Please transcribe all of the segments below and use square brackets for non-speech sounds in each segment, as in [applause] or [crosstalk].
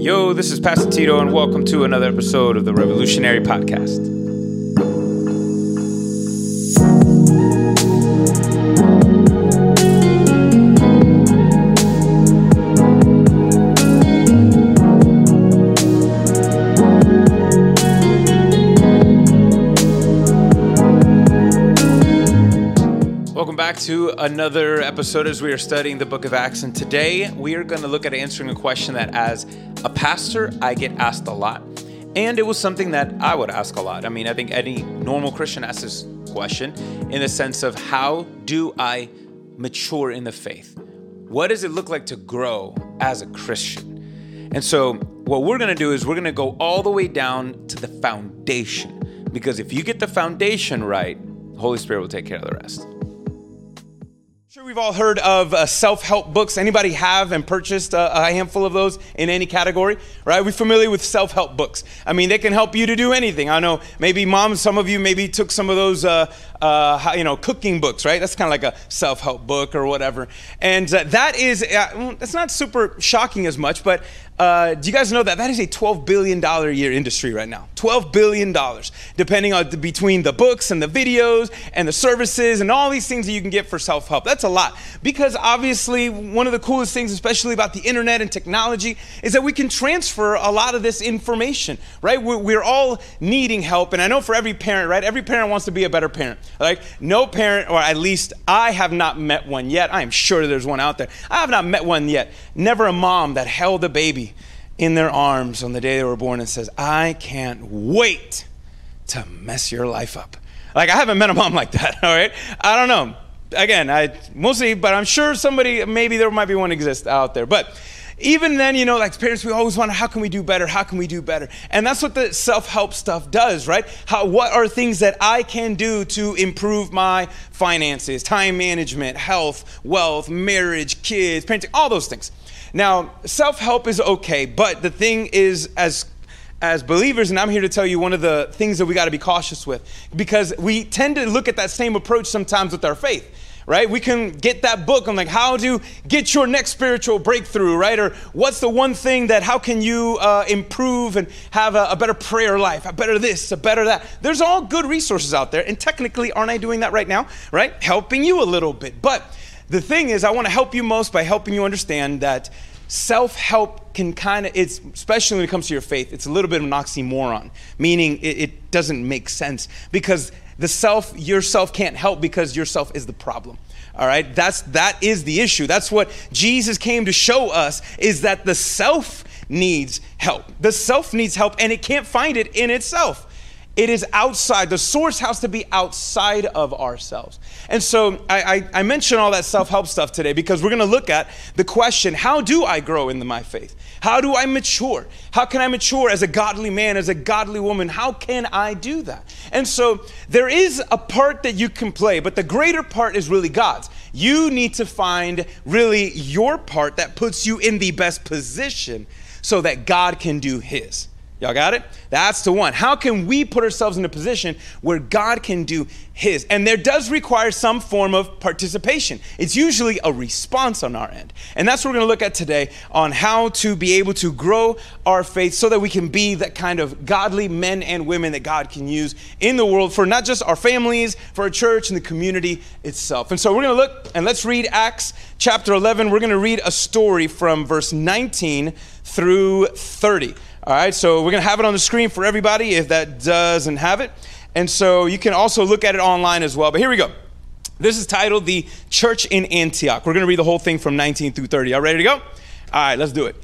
Yo, this is Pastor Tito, and welcome to another episode of the Revolutionary Podcast. Welcome back to another episode as we are studying the book of Acts. And today we are going to look at answering a question that, as a pastor, I get asked a lot. And it was something that I would ask a lot. I mean, I think any normal Christian asks this question in the sense of how do I mature in the faith? What does it look like to grow as a Christian? And so, what we're to do is we're to go all the way down to the foundation. Because if you get the foundation right, the Holy Spirit will take care of the rest. We've all heard of uh, self-help books. Anybody have and purchased a, a, handful of those in any category? Right? We're familiar with self-help books. I mean, they can help you to do anything. I know maybe moms, some of you maybe took some of those, uh, uh, you know, cooking books. Right? That's kind of like a self-help book or whatever. And uh, that is, uh, that's not super shocking as much, but uh, do you guys know that that is a $12 billion a year industry right now? $12 billion, depending on the, between the books and the videos and the services and all these things that you can get for self help. That's a lot. Because obviously, one of the coolest things, especially about the internet and technology, is that we can transfer a lot of this information, right? We're, we're all needing help. And I know for every parent, right? Every parent wants to be a better parent. Like, no parent, or at least I have not met one yet. I am sure there's one out there. I have not met one yet. Never a mom that held a baby in their arms on the day they were born and says, I can't wait to mess your life up. Like, I haven't met a mom [laughs] like that, all right? I don't know. Again, I mostly, but I'm sure somebody, maybe there might be one exist out there. But even then, you know, like parents, we always wonder, how can we do better? How can we do better? And that's what the self-help stuff does, right? How, what are things that I can do to improve my finances, time management, health, wealth, marriage, kids, parenting, all those things. Now, self help is okay, but the thing is, as as believers, and I'm here to tell you one of the things that we got to be cautious with because we tend to look at that same approach sometimes with our faith right? We can get that book on like how to get your next spiritual breakthrough, right? Or what's the one thing that how can you uh, improve and have a, a, better prayer life, a better this, a better that. There's all good resources out there, and technically, aren't I doing that right now, right? Helping you a little bit, but the thing is, I want to help you most by helping you understand that self help can kind of, it's especially when it comes to your faith, it's a little bit of an oxymoron, meaning it, it doesn't make sense because the self, yourself can't help because yourself is the problem. All right, that's that is the issue. That's what Jesus came to show us is that the self needs help. The self needs help and it can't find it in itself. It is outside. The source has to be outside of ourselves. And so I, I, I mention all that self help stuff today because we're going to look at the question how do I grow in my faith? How do I mature? How can I mature as a godly man, as a godly woman? How can I do that? And so there is a part that you can play, but the greater part is really God's. You need to find really your part that puts you in the best position so that God can do His. Y'all got it? That's the one. How can we put ourselves in a position where God can do His? And there does require some form of participation. It's usually a response on our end. And that's what we're going to look at today on how to be able to grow our faith so that we can be that kind of godly men and women that God can use in the world for not just our families, for our church and the community itself. And so we're going to look and let's read Acts chapter 11. We're going to read a story from verse 19 through 30. All right, so we're going to have it on the screen for everybody if that doesn't have it. And so you can also look at it online as well. But here we go. This is titled The Church in Antioch. We're going to read the whole thing from 19 through 30. All ready to go? All right, let's do it.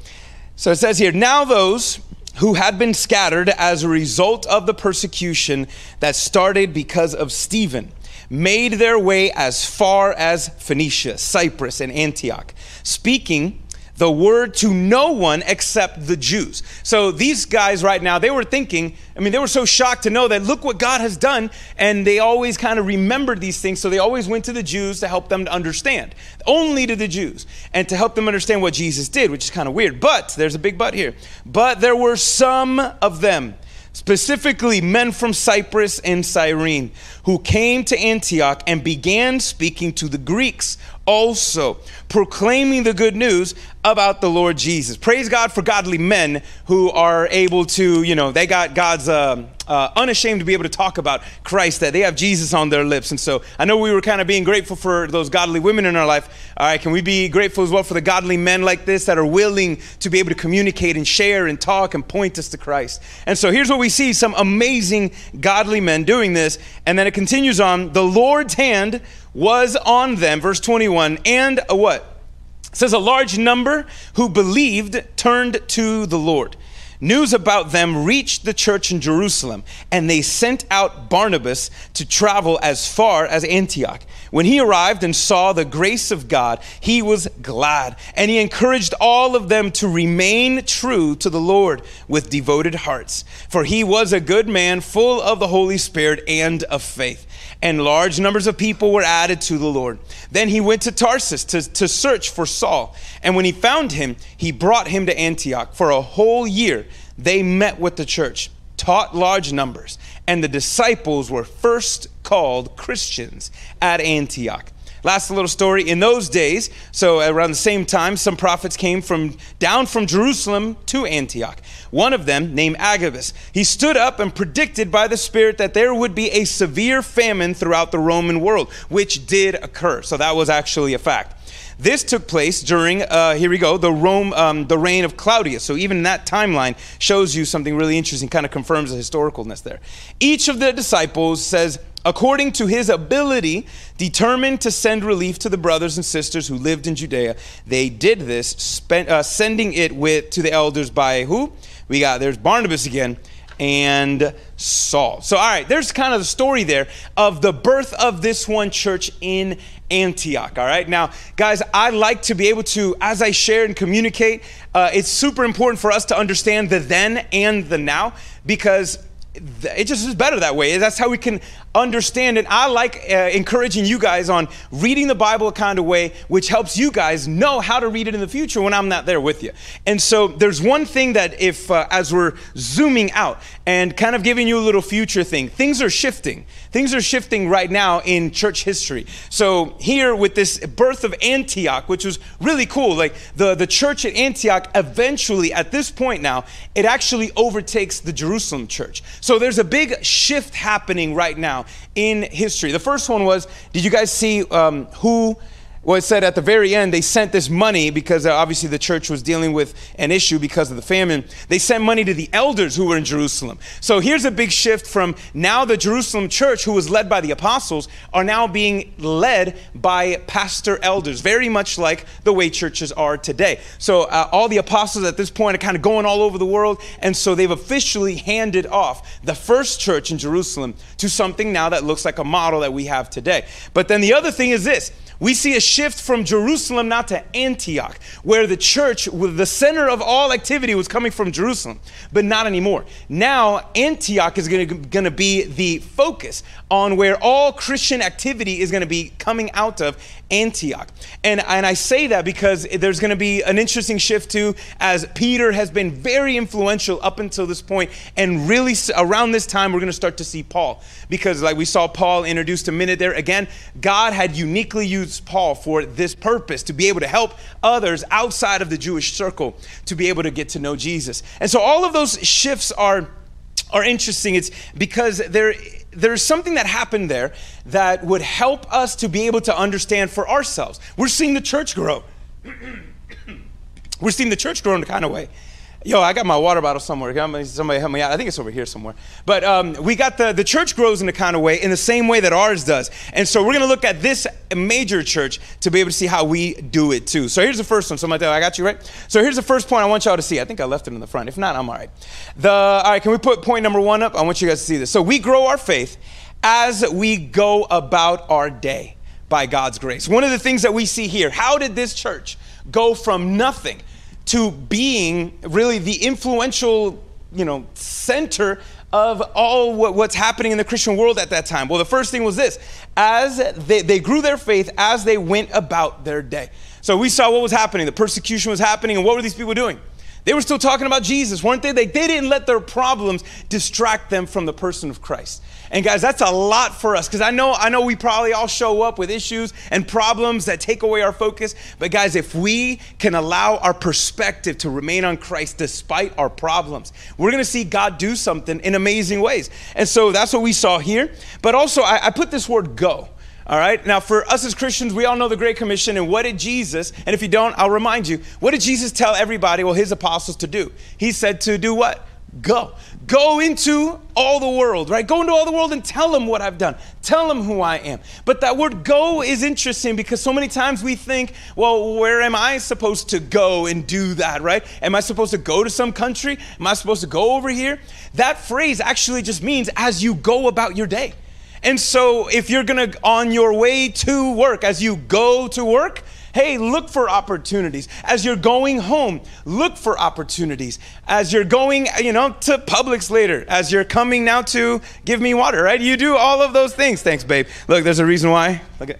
So it says here Now those who had been scattered as a result of the persecution that started because of Stephen made their way as far as Phoenicia, Cyprus, and Antioch, speaking the word to no one except the Jews. So these guys right now, they were thinking, I mean, they were so shocked to know that look what God has done. And they always kind of remembered these things. So they always went to the Jews to help them to understand, only to the Jews, and to help them understand what Jesus did, which is kind of weird. But there's a big but here. But there were some of them specifically men from Cyprus and Cyrene, who came to Antioch and began speaking to the Greeks also, proclaiming the good news about the Lord Jesus. Praise God for godly men who are able to, you know, they got God's uh, uh, unashamed to be able to talk about Christ, that they have Jesus on their lips. And so I know we were kind of being grateful for those godly women in our life. All right, can we be grateful as well for the godly men like this that are willing to be able to communicate and share and talk and point us to Christ? And so here's what we see some amazing godly men doing this. And then it continues on the Lord's hand was on them, verse 21, and a what? It says a large number who believed turned to the Lord. News about them reached the church in Jerusalem, and they sent out Barnabas to travel as far as Antioch. When he arrived and saw the grace of God, he was glad, and he encouraged all of them to remain true to the Lord with devoted hearts. For he was a good man, full of the Holy Spirit and of faith and large numbers of people were added to the Lord. Then he went to Tarsus to, to search for Saul. And when he found him, he brought him to Antioch. For a whole year, they met with the church, taught large numbers, and the disciples were first called Christians at Antioch. Last little story. In those days, so around the same time, some prophets came from down from Jerusalem to Antioch. One of them, named Agabus, he stood up and predicted by the Spirit that there would be a severe famine throughout the Roman world, which did occur. So that was actually a fact. This took place during, uh, here we go, the Rome, um, the reign of Claudius. So even that timeline shows you something really interesting, kind of confirms the historicalness there. Each of the disciples says, according to his ability, determined to send relief to the brothers and sisters who lived in Judea. They did this, uh, sending it with to the elders by who? We got there's Barnabas again and Saul. So, all right, there's kind of the story there of the birth of this one church in Antioch. All right, now, guys, I like to be able to, as I share and communicate, uh, it's super important for us to understand the then and the now because it just is better that way. That's how we can understand it. I like uh, encouraging you guys on reading the Bible a kind of way which helps you guys know how to read it in the future when I'm not there with you. And so there's one thing that if uh, as we're zooming out and kind of giving you a little future thing, things are shifting. Things are shifting right now in church history. So here with this birth of Antioch, which was really cool, like the, the church at Antioch eventually at this point now, it actually overtakes the Jerusalem church. So there's a big shift happening right now in history. The first one was did you guys see um, who well, it said at the very end, they sent this money because uh, obviously the church was dealing with an issue because of the famine. They sent money to the elders who were in Jerusalem. So here's a big shift from now the Jerusalem church, who was led by the apostles, are now being led by pastor elders, very much like the way churches are today. So uh, all the apostles at this point are kind of going all over the world. And so they've officially handed off the first church in Jerusalem to something now that looks like a model that we have today. But then the other thing is this we see a shift from Jerusalem now to Antioch, where the church, with the center of all activity, was coming from Jerusalem, but not anymore. Now, Antioch is going to be the focus on where all Christian activity is going to be coming out of Antioch. And, and I say that because there's going to be an interesting shift too, as Peter has been very influential up until this point, and really around this time, we're going to start to see Paul. Because, like we saw Paul introduced a minute there, again, God had uniquely used Paul for this purpose to be able to help others outside of the Jewish circle to be able to get to know Jesus. And so all of those shifts are are interesting. It's because there there's something that happened there that would help us to be able to understand for ourselves. We're seeing the church grow. [clears throat] We're seeing the church grow in a kind of way. Yo, I got my water bottle somewhere. Somebody help me out. I think it's over here somewhere. But um, we got the, the church grows in a kind of way, in the same way that ours does. And so we're going to look at this major church to be able to see how we do it too. So here's the first one. Somebody, I got you right. So here's the first point I want y'all to see. I think I left it in the front. If not, I'm all right. The all right. Can we put point number one up? I want you guys to see this. So we grow our faith as we go about our day by God's grace. One of the things that we see here. How did this church go from nothing? To being really the influential, you know, center of all what, what's happening in the Christian world at that time? Well, the first thing was this as they, they grew their faith as they went about their day. So we saw what was happening. The persecution was happening, and what were these people doing? They were still talking about Jesus, weren't they? They, they didn't let their problems distract them from the person of Christ. And guys, that's a lot for us because I know I know we probably all show up with issues and problems that take away our focus. But guys, if we can allow our perspective to remain on Christ despite our problems, we're to see God do something in amazing ways. And so that's what we saw here. But also, I, I put this word "go." All right. Now, for us as Christians, we all know the Great Commission. And what did Jesus, and if you don't, I'll remind you, what did Jesus tell everybody, well, his apostles to do? He said to do what? Go. Go into all the world, right? Go into all the world and tell them what I've done. Tell them who I am. But that word go is interesting because so many times we think, well, where am I supposed to go and do that, right? Am I supposed to go to some country? Am I supposed to go over here? That phrase actually just means as you go about your day. And so if you're going to, on your way to work, as you go to work, hey, look for opportunities. As you're going home, look for opportunities. As you're going, you know, to Publix later, as you're coming now to give me water, right? You do all of those things. Thanks, babe. Look, there's a reason why. Look at.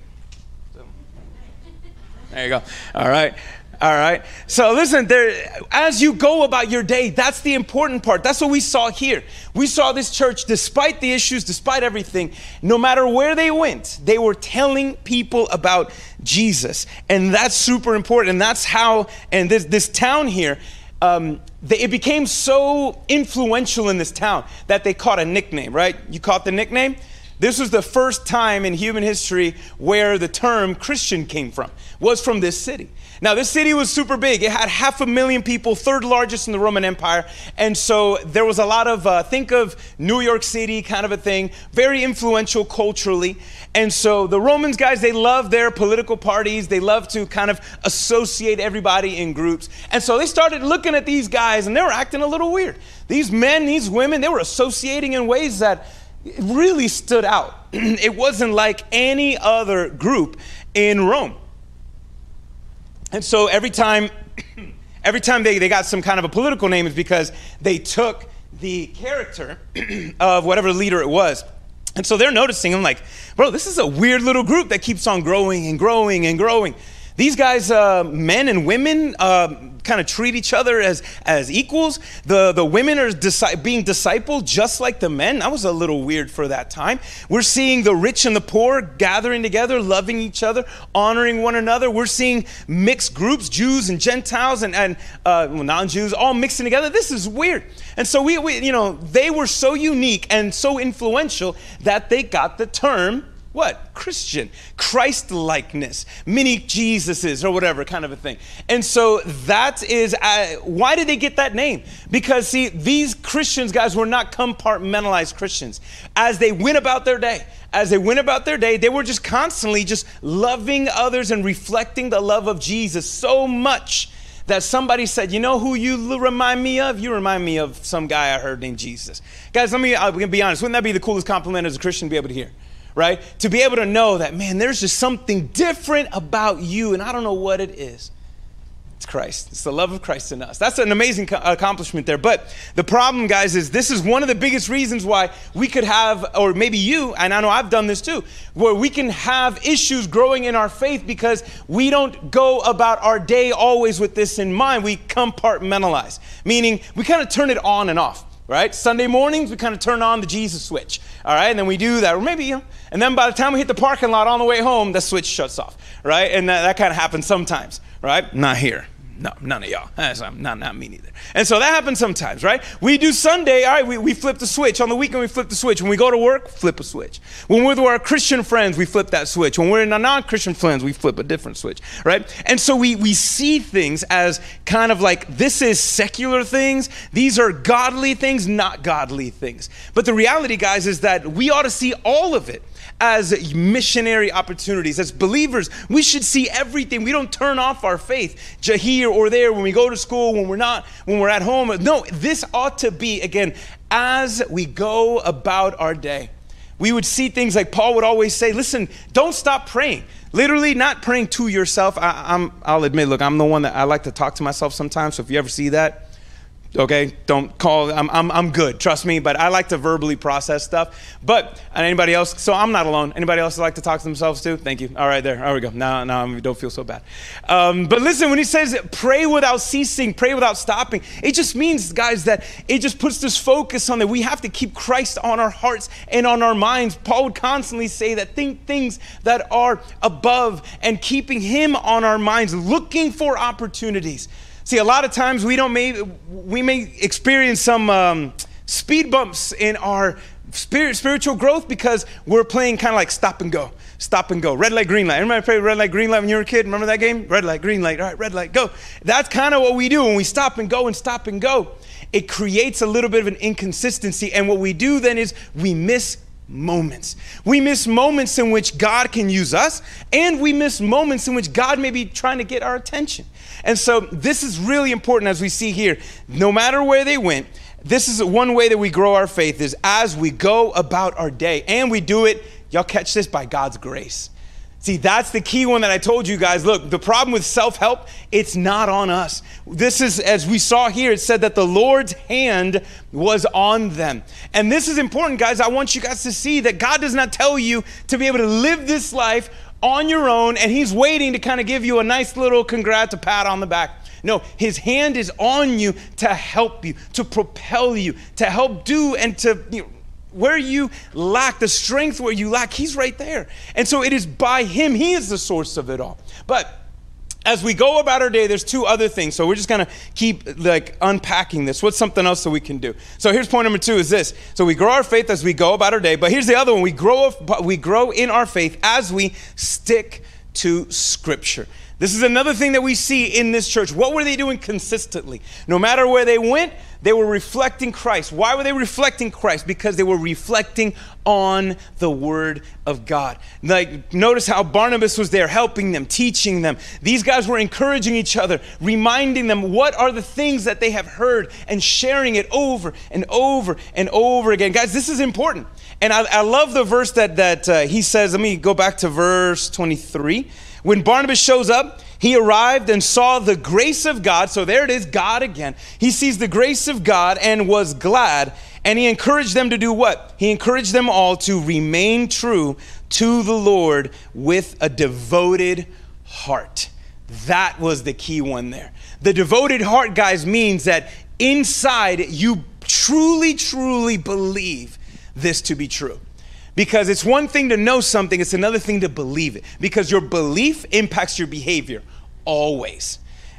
There you go. All right. All right. So listen, there as you go about your day, that's the important part. That's what we saw here. We saw this church despite the issues, despite everything, no matter where they went, they were telling people about Jesus. And that's super important. And that's how and this this town here um, they, it became so influential in this town that they caught a nickname, right? You caught the nickname? This was the first time in human history where the term Christian came from, was from this city. Now, this city was super big. It had half a million people, third largest in the Roman Empire. And so there was a lot of, uh, think of New York City kind of a thing, very influential culturally. And so the Romans, guys, they love their political parties. They love to kind of associate everybody in groups. And so they started looking at these guys and they were acting a little weird. These men, these women, they were associating in ways that really stood out. [clears throat] it wasn't like any other group in Rome. And so every time, [coughs] every time they, they got some kind of a political name is because they took the character [coughs] of whatever leader it was. And so they're noticing, I'm like, bro, this is a weird little group that keeps on growing and growing and growing. These guys, uh, men and women, uh, kind of treat each other as, as equals. The, the women are disi- being discipled just like the men. That was a little weird for that time. We're seeing the rich and the poor gathering together, loving each other, honoring one another. We're seeing mixed groups, Jews and Gentiles and, and uh, non Jews, all mixing together. This is weird. And so, we, we, you know, they were so unique and so influential that they got the term what? Christian. Christ likeness. Many Jesuses or whatever kind of a thing. And so that is, uh, why did they get that name? Because, see, these Christians, guys, were not compartmentalized Christians. As they went about their day, as they went about their day, they were just constantly just loving others and reflecting the love of Jesus so much that somebody said, You know who you remind me of? You remind me of some guy I heard named Jesus. Guys, let me, I'm to be honest. Wouldn't that be the coolest compliment as a Christian to be able to hear? Right? To be able to know that, man, there's just something different about you, and I don't know what it is. It's Christ. It's the love of Christ in us. That's an amazing accomplishment there. But the problem, guys, is this is one of the biggest reasons why we could have, or maybe you, and I know I've done this too, where we can have issues growing in our faith because we don't go about our day always with this in mind. We compartmentalize, meaning we kind of turn it on and off right? Sunday mornings, we kind of turn on the Jesus switch, all right? And then we do that, or maybe, you know, and then by the time we hit the parking lot on the way home, the switch shuts off, right? And that, that kind of happens sometimes, right? Not here. No, none of y'all. That's not, not me neither. And so that happens sometimes, right? We do Sunday, all right, we, we flip the switch. On the weekend, we flip the switch. When we go to work, flip a switch. When we're with our Christian friends, we flip that switch. When we're in our non Christian friends, we flip a different switch, right? And so we, we see things as kind of like this is secular things, these are godly things, not godly things. But the reality, guys, is that we ought to see all of it as missionary opportunities. As believers, we should see everything. We don't turn off our faith here or there when we go to school, when we're not, when we're at home. No, this ought to be, again, as we go about our day. We would see things like Paul would always say, listen, don't stop praying. Literally, not praying to yourself. I, am I'll admit, look, I'm the one that I like to talk to myself sometimes. So if you ever see that, Okay, don't call. I'm, I'm, I'm good. Trust me. But I like to verbally process stuff. But anybody else? So I'm not alone. Anybody else like to talk to themselves too? Thank you. All right, there. There we go. Now, now don't feel so bad. Um, but listen, when he says pray without ceasing, pray without stopping, it just means, guys, that it just puts this focus on that we have to keep Christ on our hearts and on our minds. Paul would constantly say that think things that are above and keeping Him on our minds, looking for opportunities. See, a lot of times we don't may we may experience some um, speed bumps in our spirit, spiritual growth because we're playing kind of like stop and go, stop and go, red light, green light. Everybody play red light, green light when you were a kid? Remember that game? Red light, green light. All right, red light, go. That's kind of what we do when we stop and go and stop and go. It creates a little bit of an inconsistency, and what we do then is we miss moments. We miss moments in which God can use us, and we miss moments in which God may be trying to get our attention. And so this is really important as we see here. No matter where they went, this is one way that we grow our faith is as we go about our day. And we do it, y'all catch this, by God's grace. See, that's the key one that I told you guys. Look, the problem with self help, it's not on us. This is, as we saw here, it said that the Lord's hand was on them. And this is important, guys. I want you guys to see that God does not tell you to be able to live this life on your own and he's waiting to kind of give you a nice little congrats, a pat on the back. No, his hand is on you to help you, to propel you, to help do and to you know, where you lack, the strength where you lack, he's right there. And so it is by him, he is the source of it all. But as we go about our day, there's two other things. So we're just gonna keep like unpacking this. What's something else that we can do? So here's point number two: is this. So we grow our faith as we go about our day. But here's the other one: we grow we grow in our faith as we stick to Scripture. This is another thing that we see in this church. What were they doing consistently? No matter where they went, they were reflecting Christ. Why were they reflecting Christ? Because they were reflecting on the Word of God. Like, notice how Barnabas was there helping them, teaching them. These guys were encouraging each other, reminding them what are the things that they have heard and sharing it over and over and over again. Guys, this is important. And I, I love the verse that, that uh, he says. Let me go back to verse 23. When Barnabas shows up, he arrived and saw the grace of God. So there it is, God again. He sees the grace of God and was glad. And he encouraged them to do what? He encouraged them all to remain true to the Lord with a devoted heart. That was the key one there. The devoted heart, guys, means that inside you truly, truly believe this to be true. Because it's one thing to know something, it's another thing to believe it. Because your belief impacts your behavior always.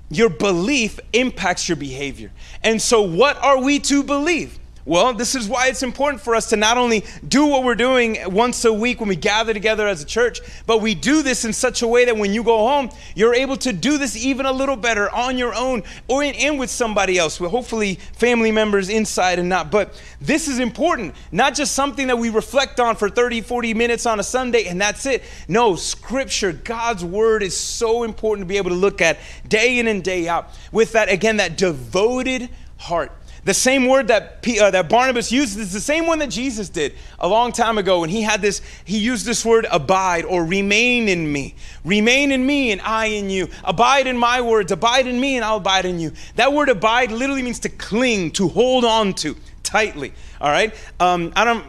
Your belief impacts your behavior. And so, what are we to believe? Well, this is why it's important for us to not only do what we're doing once a week when we gather together as a church, but we do this in such a way that when you go home, you're able to do this even a little better on your own or in, in with somebody else, with hopefully family members inside and not. But this is important, not just something that we reflect on for 30, 40 minutes on a Sunday and that's it. No, scripture, God's word is so important to be able to look at day in and day out with that, again, that devoted heart. The same word that, uh, that Barnabas used is the same one that Jesus did a long time ago when he had this, he used this word abide or remain in me. Remain in me and I in you. Abide in my words, abide in me and I'll abide in you. That word abide literally means to cling, to hold on to tightly. All right? Um, I don't,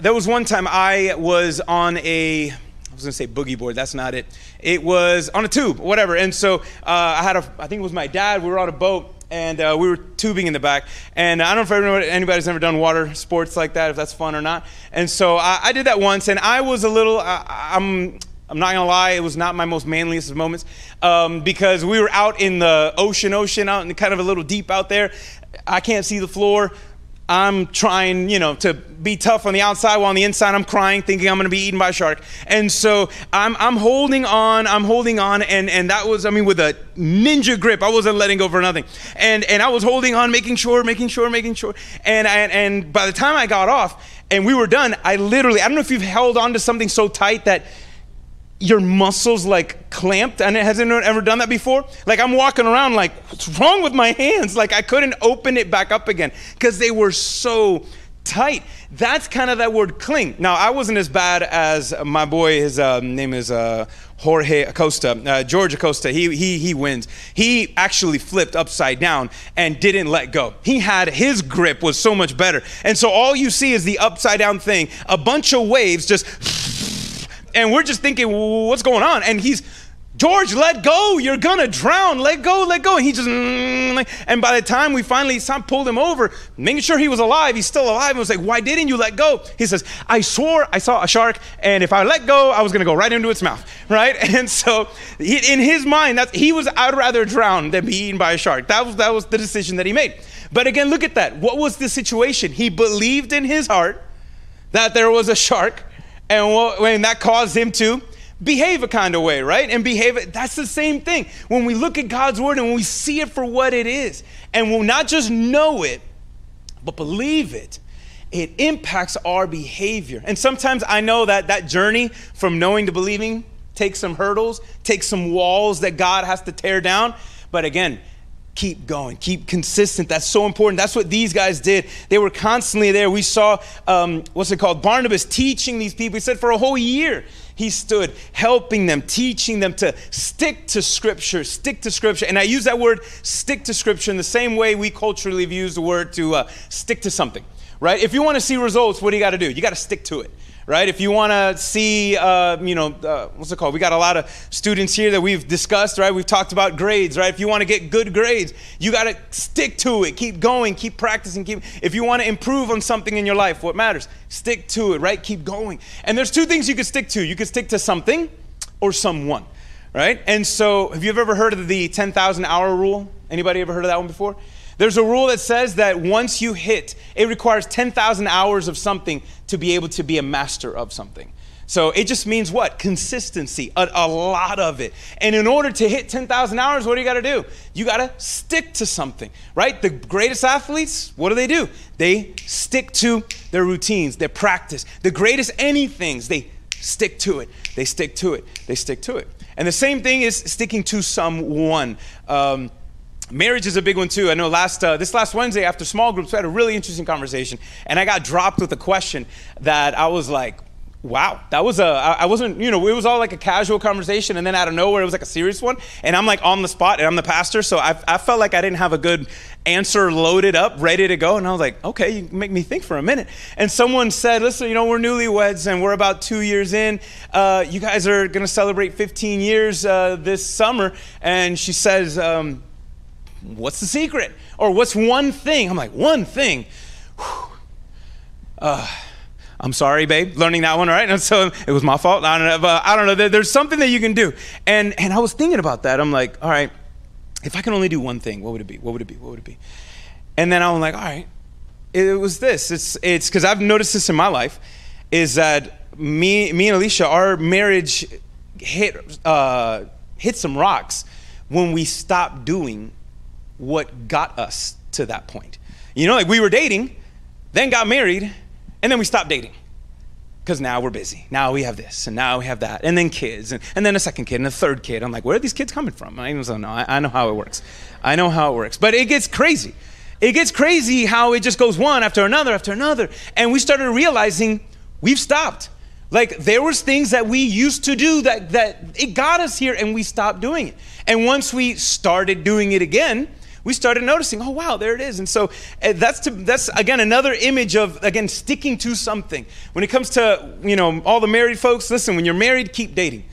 there was one time I was on a, I was gonna say boogie board. That's not it. It was on a tube, whatever. And so uh, I had a, I think it was my dad. We were on a boat, and uh, we were tubing in the back. And I don't know if anybody's ever done water sports like that, if that's fun or not. And so I, I did that once, and I was a little, I, I'm, I'm not gonna lie, it was not my most manliest of moments um, because we were out in the ocean, ocean, out in kind of a little deep out there. I can't see the floor. I'm trying, you know, to be tough on the outside while on the inside I'm crying, thinking I'm to be eaten by a shark. And so I'm, I'm holding on, I'm holding on, and, and that was, I mean, with a ninja grip. I wasn't letting go for nothing. And, and I was holding on, making sure, making sure, making sure. And, and, and by the time I got off and we were done, I literally, I don't know if you've held on to something so tight that your muscles like clamped and has anyone ever done that before like i'm walking around like what's wrong with my hands like i couldn't open it back up again because they were so tight that's kind of that word cling now i wasn't as bad as my boy his uh, name is uh, Jorge Acosta, uh, George Acosta, he, he, he wins. He actually flipped upside down and didn't let go. He had his grip was so much better. And so all you see is the upside down thing, a bunch of waves just, [laughs] and we're just thinking, what's going on? And he's, George, let go. You're gonna drown. Let go, let go. And he just, mm, and by the time we finally pulled him over, making sure he was alive, he's still alive. And was like, why didn't you let go? He says, I swore I saw a shark, and if I let go, I was gonna go right into its mouth, [laughs] right? [laughs] And so, in his mind, that he was, I'd rather drown than be eaten by a shark. That was that was the decision that he made. But again, look at that. What was the situation? He believed in his heart that there was a shark, and that caused him to behave a kind of way, right? And behave, that's the same thing. When we look at God's word and we see it for what it is, and we'll not just know it, but believe it, it impacts our behavior. And sometimes I know that that journey from knowing to believing takes some hurdles, takes some walls that God has to tear down. But again, keep going, keep consistent. That's so important. That's what these guys did. They were constantly there. We saw, um, what's it called? Barnabas teaching these people. He said for a whole year, he stood helping them, teaching them to stick to Scripture, stick to Scripture. And I use that word stick to Scripture in the same way we culturally have used the word to uh, stick to something, right? If you want to see results, what do you got to do? You got to stick to it right? If you want to see, uh, you know, uh, what's it called? We got a lot of students here that we've discussed, right? We've talked about grades, right? If you want to get good grades, you got to stick to it, keep going, keep practicing, keep. If you want to improve on something in your life, what matters? Stick to it, right? Keep going. And there's two things you could stick to. You could stick to something or someone, right? And so, have you ever heard of the 10,000 hour rule? Anybody ever heard of that one before? There's a rule that says that once you hit, it requires 10,000 hours of something to be able to be a master of something. So it just means what? Consistency, a, a lot of it. And in order to hit 10,000 hours, what do you got to do? You got to stick to something, right? The greatest athletes, what do they do? They stick to their routines, their practice. The greatest anythings, they stick to it. They stick to it. They stick to it. And the same thing is sticking to someone. Um, Marriage is a big one too. I know last uh, this last Wednesday after small groups, we had a really interesting conversation, and I got dropped with a question that I was like, "Wow, that was a, I wasn't, you know, it was all like a casual conversation, and then out of nowhere, it was like a serious one, and I'm like on the spot, and I'm the pastor, so I, I felt like I didn't have a good answer loaded up, ready to go, and I was like, "Okay, you make me think for a minute." And someone said, "Listen, you know, we're newlyweds, and we're about two years in. Uh, you guys are going to celebrate 15 years uh, this summer," and she says. Um, what's the secret? Or what's one thing? I'm like, one thing. Uh, I'm sorry, babe, learning that one, right? And [laughs] so it was my fault. I don't know. I don't know. There's something that you can do. And, and I was thinking about that. I'm like, all right, if I can only do one thing, what would it be? What would it be? What would it be? And then I'm like, all right, it was this. It's it's because I've noticed this in my life, is that me me and Alicia, our marriage hit uh, hit some rocks when we stopped doing what got us to that point. You know, like we were dating, then got married, and then we stopped dating. Because now we're busy. Now we have this, and now we have that, and then kids, and, and then a second kid, and a third kid. I'm like, where are these kids coming from? I don't know. I, I know how it works. I know how it works. But it gets crazy. It gets crazy how it just goes one after another after another. And we started realizing we've stopped. Like there was things that we used to do that that it got us here and we stopped doing it. And once we started doing it again, we started noticing, oh wow, there it is. And so uh, that's to, that's again another image of again sticking to something. When it comes to you know all the married folks, listen, when you're married, keep dating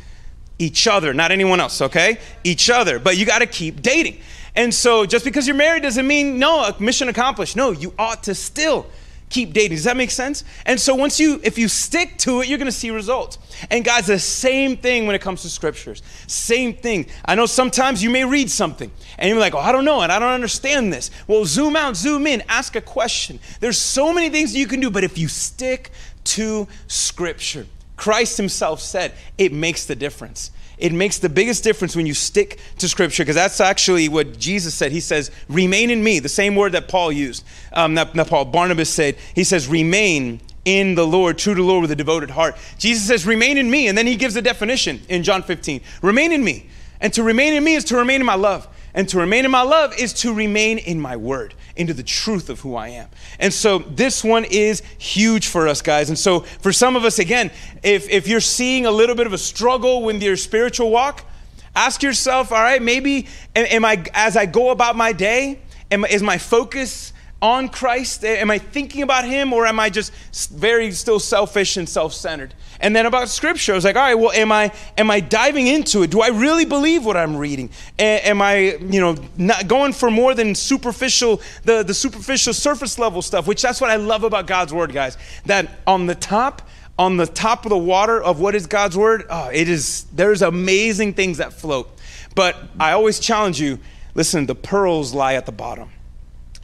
each other, not anyone else, okay? Each other, but you got to keep dating. And so just because you're married doesn't mean no, mission accomplished. No, you ought to still keep dating. Does that make sense? And so once you, if you stick to it, you're to see results. And guys, the same thing when it comes to scriptures. Same thing. I know sometimes you may read something and you're like, oh, I don't know and I don't understand this. Well, zoom out, zoom in, ask a question. There's so many things that you can do, but if you stick to scripture, Christ himself said it makes the difference. It makes the biggest difference when you stick to Scripture, because that's actually what Jesus said. He says, remain in me, the same word that Paul used, um, not, not Paul, Barnabas said. He says, remain in the Lord, true to the Lord with a devoted heart. Jesus says, remain in me. And then he gives a definition in John 15 remain in me. And to remain in me is to remain in my love. And to remain in my love is to remain in my word, into the truth of who I am. And so this one is huge for us, guys. And so for some of us, again, if, if you're seeing a little bit of a struggle with your spiritual walk, ask yourself, all right, maybe am, am I, as I go about my day, am, is my focus on Christ? Am I thinking about Him or am I just very still selfish and self centered? And then about Scripture, I was like, all right, well, am I am I diving into it? Do I really believe what I'm reading? am I, you know, not going for more than superficial, the the superficial surface level stuff? Which that's what I love about God's Word, guys. That on the top. On the top of the water of what is God's word, oh, it is there's amazing things that float. But I always challenge you, listen, the pearls lie at the bottom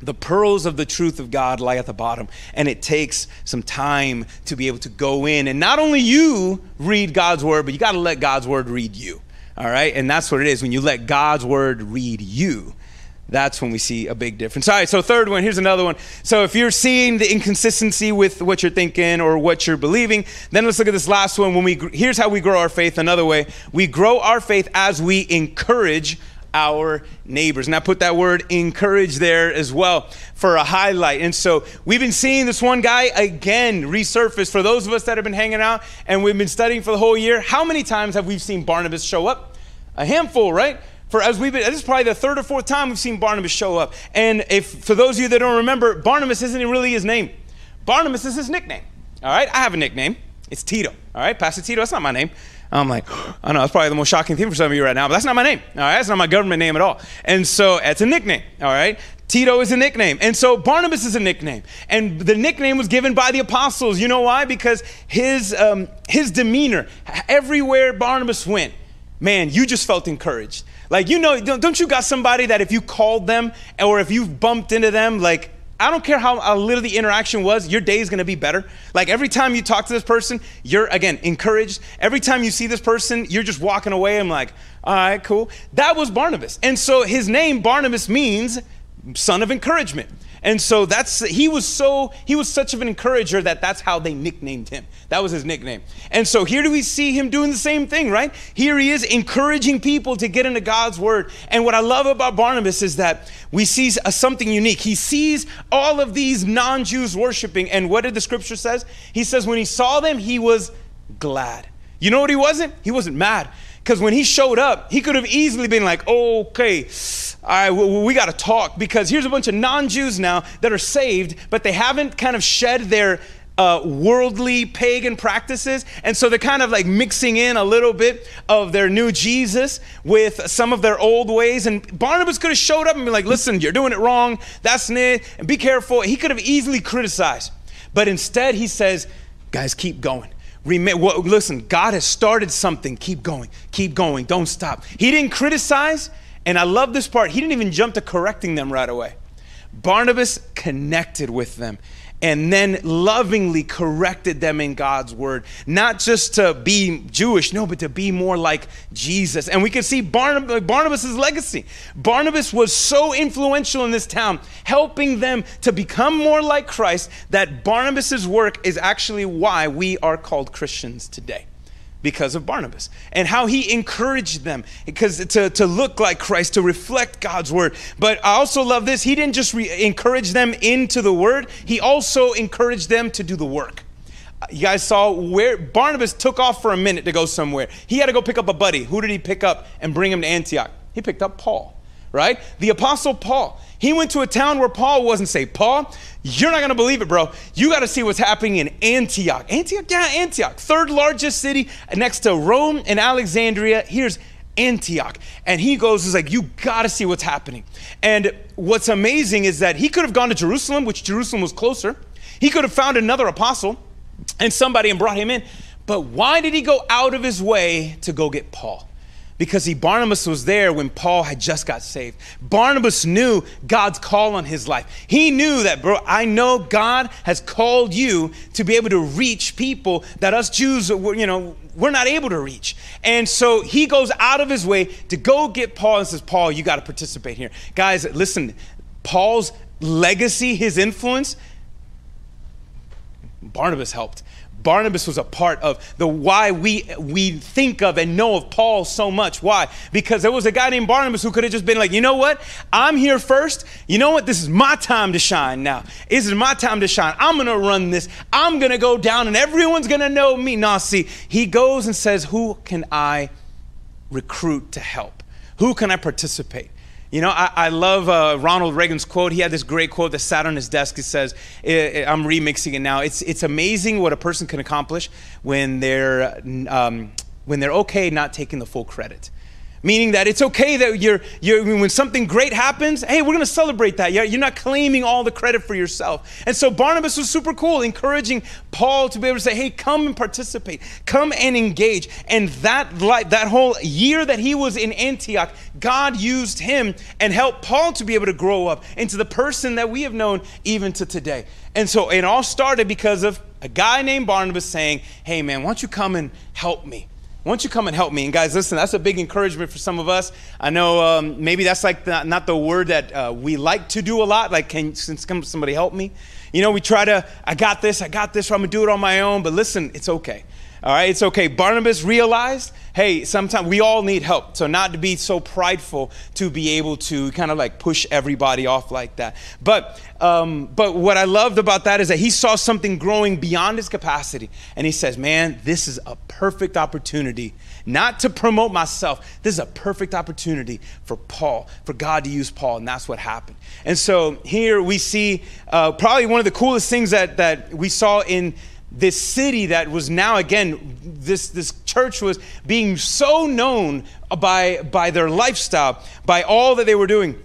the pearls of the truth of God lie at the bottom, and it takes some time to be able to go in and not only you read God's word, but you got to let God's word read you. All right? And that's what it is. When you let God's word read you, that's when we see a big difference. All right, so third one, here's another one. So if you're seeing the inconsistency with what you're thinking or what you're believing, then let's look at this last one. When we here's how we grow our faith another way. We grow our faith as we encourage our neighbors. And I put that word encourage there as well for a highlight. And so we've been seeing this one guy again resurface for those of us that have been hanging out and we've been studying for the whole year. How many times have we seen Barnabas show up? A handful, right? For as we've been, this is probably the third or fourth time we've seen Barnabas show up. And if for those of you that don't remember, Barnabas isn't really his name. Barnabas is his nickname. All right, I have a nickname. It's Tito. All right, Pastor Tito. That's not my name. I'm like, [gasps] I know, that's probably the most shocking thing for some of you right now, but that's not my name. All right, that's not my government name at all. And so it's a nickname. All right, Tito is a nickname. And so Barnabas is a nickname. And the nickname was given by the apostles. You know why? Because his, um, his demeanor, everywhere Barnabas went, man, you just felt encouraged. Like, you know, don't you got somebody that if you called them or if you bumped into them, like, I don't care how, little the interaction was, your day is to be better. Like every time you talk to this person, you're again encouraged. Every time you see this person, you're just walking away. I'm like, all right, cool. That was Barnabas. And so his name, Barnabas, means son of encouragement. And so that's he was so he was such of an encourager that that's how they nicknamed him. That was his nickname. And so here do we see him doing the same thing, right? Here he is encouraging people to get into God's word. And what I love about Barnabas is that we see something unique. He sees all of these non-Jews worshiping and what did the scripture says? He says when he saw them he was glad. You know what he wasn't? He wasn't mad. Because when he showed up, he could have easily been like, okay, all right, well, we got to talk because here's a bunch of non Jews now that are saved, but they haven't kind of shed their uh, worldly pagan practices. And so they're kind of like mixing in a little bit of their new Jesus with some of their old ways. And Barnabas could have showed up and been like, listen, you're doing it wrong. That's it. And be careful. He could have easily criticized. But instead, he says, guys, keep going. Well, listen, God has started something. Keep going. Keep going. Don't stop. He didn't criticize. And I love this part. He didn't even jump to correcting them right away. Barnabas connected with them and then lovingly corrected them in God's word. Not just to be Jewish, no, but to be more like Jesus. And we can see Barnabas, Barnabas' legacy. Barnabas was so influential in this town, helping them to become more like Christ, that Barnabas' work is actually why we are called Christians today because of Barnabas and how he encouraged them because to, to look like Christ, to reflect God's word. But I also love this. He didn't just re- encourage them into the word, he also encouraged them to do the work. You guys saw where Barnabas took off for a minute to go somewhere. He had to go pick up a buddy. Who did he pick up and bring him to Antioch? He picked up Paul, right? The apostle Paul. He went to a town where Paul wasn't saved. Paul, you're not gonna believe it, bro. You gotta see what's happening in Antioch. Antioch, yeah, Antioch. Third largest city next to Rome and Alexandria. Here's Antioch. And he goes, is like, you gotta see what's happening. And what's amazing is that he could have gone to Jerusalem, which Jerusalem was closer. He could have found another apostle and somebody and brought him in. But why did he go out of his way to go get Paul? Because he Barnabas was there when Paul had just got saved. Barnabas knew God's call on his life. He knew that, bro, I know God has called you to be able to reach people that us Jews, you know, we're not able to reach. And so he goes out of his way to go get Paul and says, Paul, you got to participate here. Guys, listen, Paul's legacy, his influence, Barnabas helped. Barnabas was a part of the why we we think of and know of Paul so much. Why? Because there was a guy named Barnabas who could have just been like, you know what? I'm here first. You know what? This is my time to shine now. This is my time to shine. I'm gonna run this. I'm gonna go down and everyone's gonna know me. Nah, see, he goes and says, Who can I recruit to help? Who can I participate? You know, I, I love uh, Ronald Reagan's quote. He had this great quote that sat on his desk. It says, I'm remixing it now. It's, it's amazing what a person can accomplish when they're, um, when they're okay not taking the full credit meaning that it's okay that you're, you're when something great happens hey we're going to celebrate that. You're not claiming all the credit for yourself. And so barnabas was super cool encouraging paul to be able to say hey come and participate. Come and engage. And that life that whole year that he was in antioch god used him and helped paul to be able to grow up into the person that we have known even to today. And so it all started because of a guy named barnabas saying hey man why don't you come and help me why don't you come and help me? And guys, listen, that's a big encouragement for some of us. I know um, maybe that's like the, not the word that uh, we like to do a lot. Like, can somebody help me? You know, we try to, I got this, I got this, or I'm gonna do it on my own. But listen, it's okay. All right, it's okay. Barnabas realized, hey, sometimes we all need help. So, not to be so prideful to be able to kind of like push everybody off like that. But, um, but what I loved about that is that he saw something growing beyond his capacity. And he says, man, this is a perfect opportunity not to promote myself. This is a perfect opportunity for Paul, for God to use Paul, and that's what happened. And so here we see uh, probably one of the coolest things that, that we saw in this city that was now again this this church was being so known by by their lifestyle by all that they were doing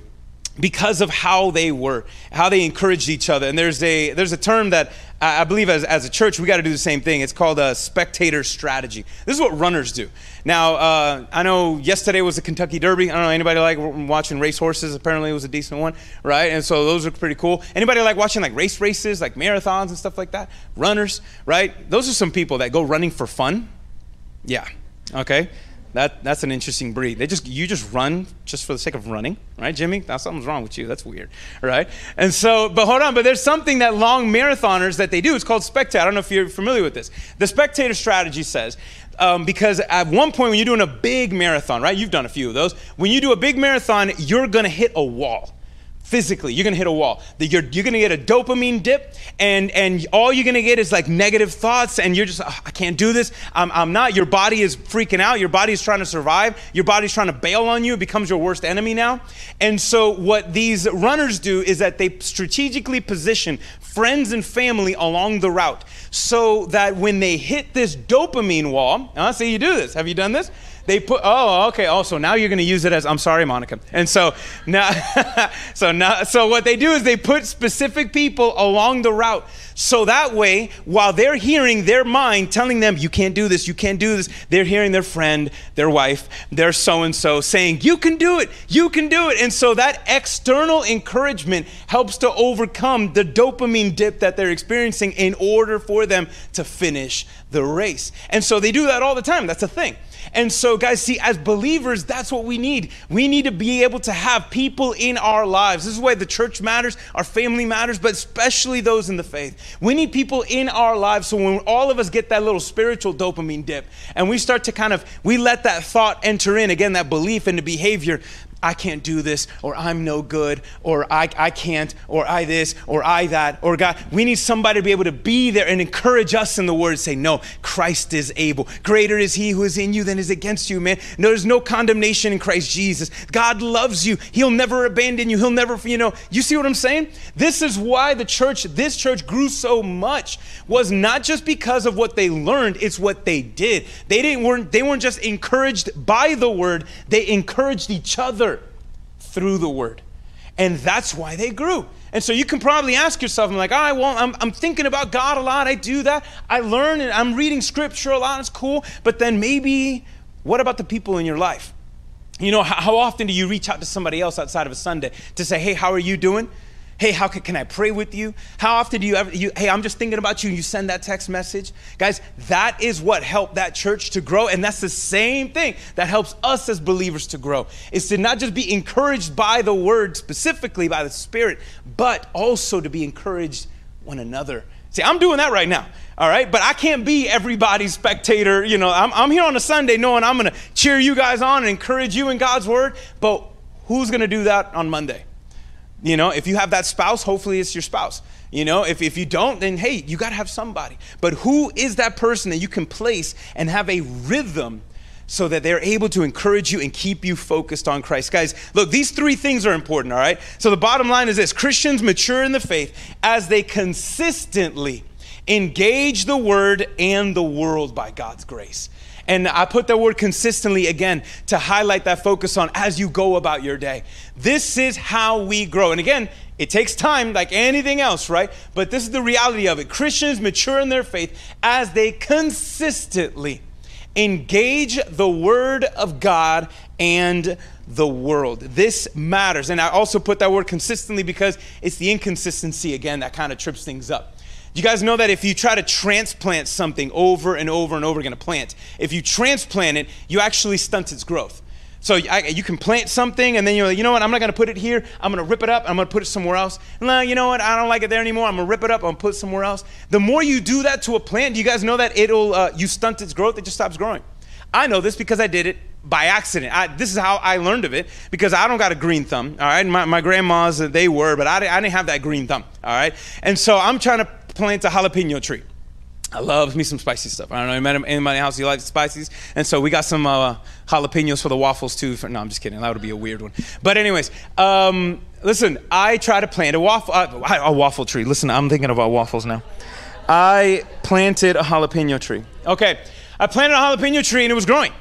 because of how they were how they encouraged each other and there's a there's a term that I believe as, as a church, we got to do the same thing. It's called a spectator strategy. This is what runners do. Now, uh, I know yesterday was the Kentucky Derby. I don't know anybody like watching race horses. Apparently, it was a decent one, right? And so those are pretty cool. Anybody like watching like race races, like marathons and stuff like that? Runners, right? Those are some people that go running for fun. Yeah. Okay. That, that's an interesting breed. They just you just run just for the sake of running, right, Jimmy? Now something's wrong with you. That's weird, right? And so, but hold on. But there's something that long marathoners that they do. It's called spectator. I don't know if you're familiar with this. The spectator strategy says um, because at one point when you're doing a big marathon, right? You've done a few of those. When you do a big marathon, you're gonna hit a wall physically. You're going to hit a wall. You're, you're going to get a dopamine dip and and all you're going to get is like negative thoughts and you're just oh, i can't do this. I'm, I'm not. Your body is freaking out. Your body is trying to survive. Your body's trying to bail on you. It becomes your worst enemy now. And so what these runners do is that they strategically position friends and family along the route so that when they hit this dopamine wall uh, see you do this. Have you done this they put oh okay oh now you're going to use it as i'm sorry monica. And so [laughs] now so now so what they do is they put specific people along the route. So that way while they're hearing their mind telling them you can't do this you can't do this they're hearing their friend their wife their so and so saying you can do it you can do it. And so that external encouragement helps to overcome the dopamine dip that they're experiencing in order for them to finish the race. And so they do that all the time. That's a thing and so, guys, see, as believers, that's what we need. We need to be able to have people in our lives. This is why the church matters, our family matters, but especially those in the faith. We need people in our lives so when all of us get that little spiritual dopamine dip and we start to kind of, we let that thought enter in, again, that belief and the behavior, I can't do this, or I'm no good, or I, I can't, or I this, or I that, or God. We need somebody to be able to be there and encourage us in the word. Say, no, Christ is able. Greater is he who is in you than is against you, man. No, there's no condemnation in Christ Jesus. God loves you. He'll never abandon you. He'll never, you know, you see what I'm saying? This is why the church, this church grew so much, was not just because of what they learned, it's what they did. They didn't weren't they weren't just encouraged by the word, they encouraged each other through the word. And that's why they grew. And so you can probably ask yourself, I'm like, ah, all right, well, I'm, I'm thinking about God a lot. I do that. I learn and I'm reading scripture a lot. It's cool. But then maybe, what about the people in your life? You know, how, how often do you reach out to somebody else outside of a Sunday to say, hey, how are you doing? Hey, how can, can I pray with you? How often do you ever, you, hey, I'm just thinking about you and you send that text message? Guys, that is what helped that church to grow. And that's the same thing that helps us as believers to grow. Is to not just be encouraged by the word, specifically by the Spirit, but also to be encouraged one another See, I'm doing that right now. All right, but I can't be everybody's spectator. You know, I'm, I'm here on a Sunday knowing I'm going to cheer you guys on and encourage you in God's word. But who's going to do that on Monday? You know, if you have that spouse, hopefully it's your spouse. You know, if, if you don't, then hey, you got to have somebody. But who is that person that you can place and have a rhythm so that they're able to encourage you and keep you focused on Christ. Guys, look, these three things are important, all right? So the bottom line is this Christians mature in the faith as they consistently engage the word and the world by God's grace. And I put that word consistently again to highlight that focus on as you go about your day. This is how we grow. And again, it takes time like anything else, right? But this is the reality of it. Christians mature in their faith as they consistently engage the Word of God and the world. This matters. And I also put that word consistently because it's the inconsistency, again, that kind of trips things up. You guys know that if you try to transplant something over and over and over again, a plant, if you transplant it, you actually stunt its growth. So I, you can plant something, and then you're like, you know what? I'm not going to put it here. I'm going to rip it up. I'm going to put it somewhere else. No, you know what? I don't like it there anymore. I'm going to rip it up. I'm going to put it somewhere else. The more you do that to a plant, do you guys know that it'll uh, you stunt its growth? It just stops growing. I know this because I did it by accident. I, this is how I learned of it because I don't got a green thumb. All right, my, my grandmas they were, but I, I didn't have that green thumb. All right, and so I'm trying to plant a jalapeno tree. I love me some spicy stuff. I don't know anybody in my house you like spices, and so we got some uh, jalapenos for the waffles too. For, no, I'm just kidding. That would be a weird one. But anyways, um, listen. I try to plant a waffle uh, a waffle tree. Listen, I'm thinking about waffles now. I planted a jalapeno tree. Okay, I planted a jalapeno tree and it was growing.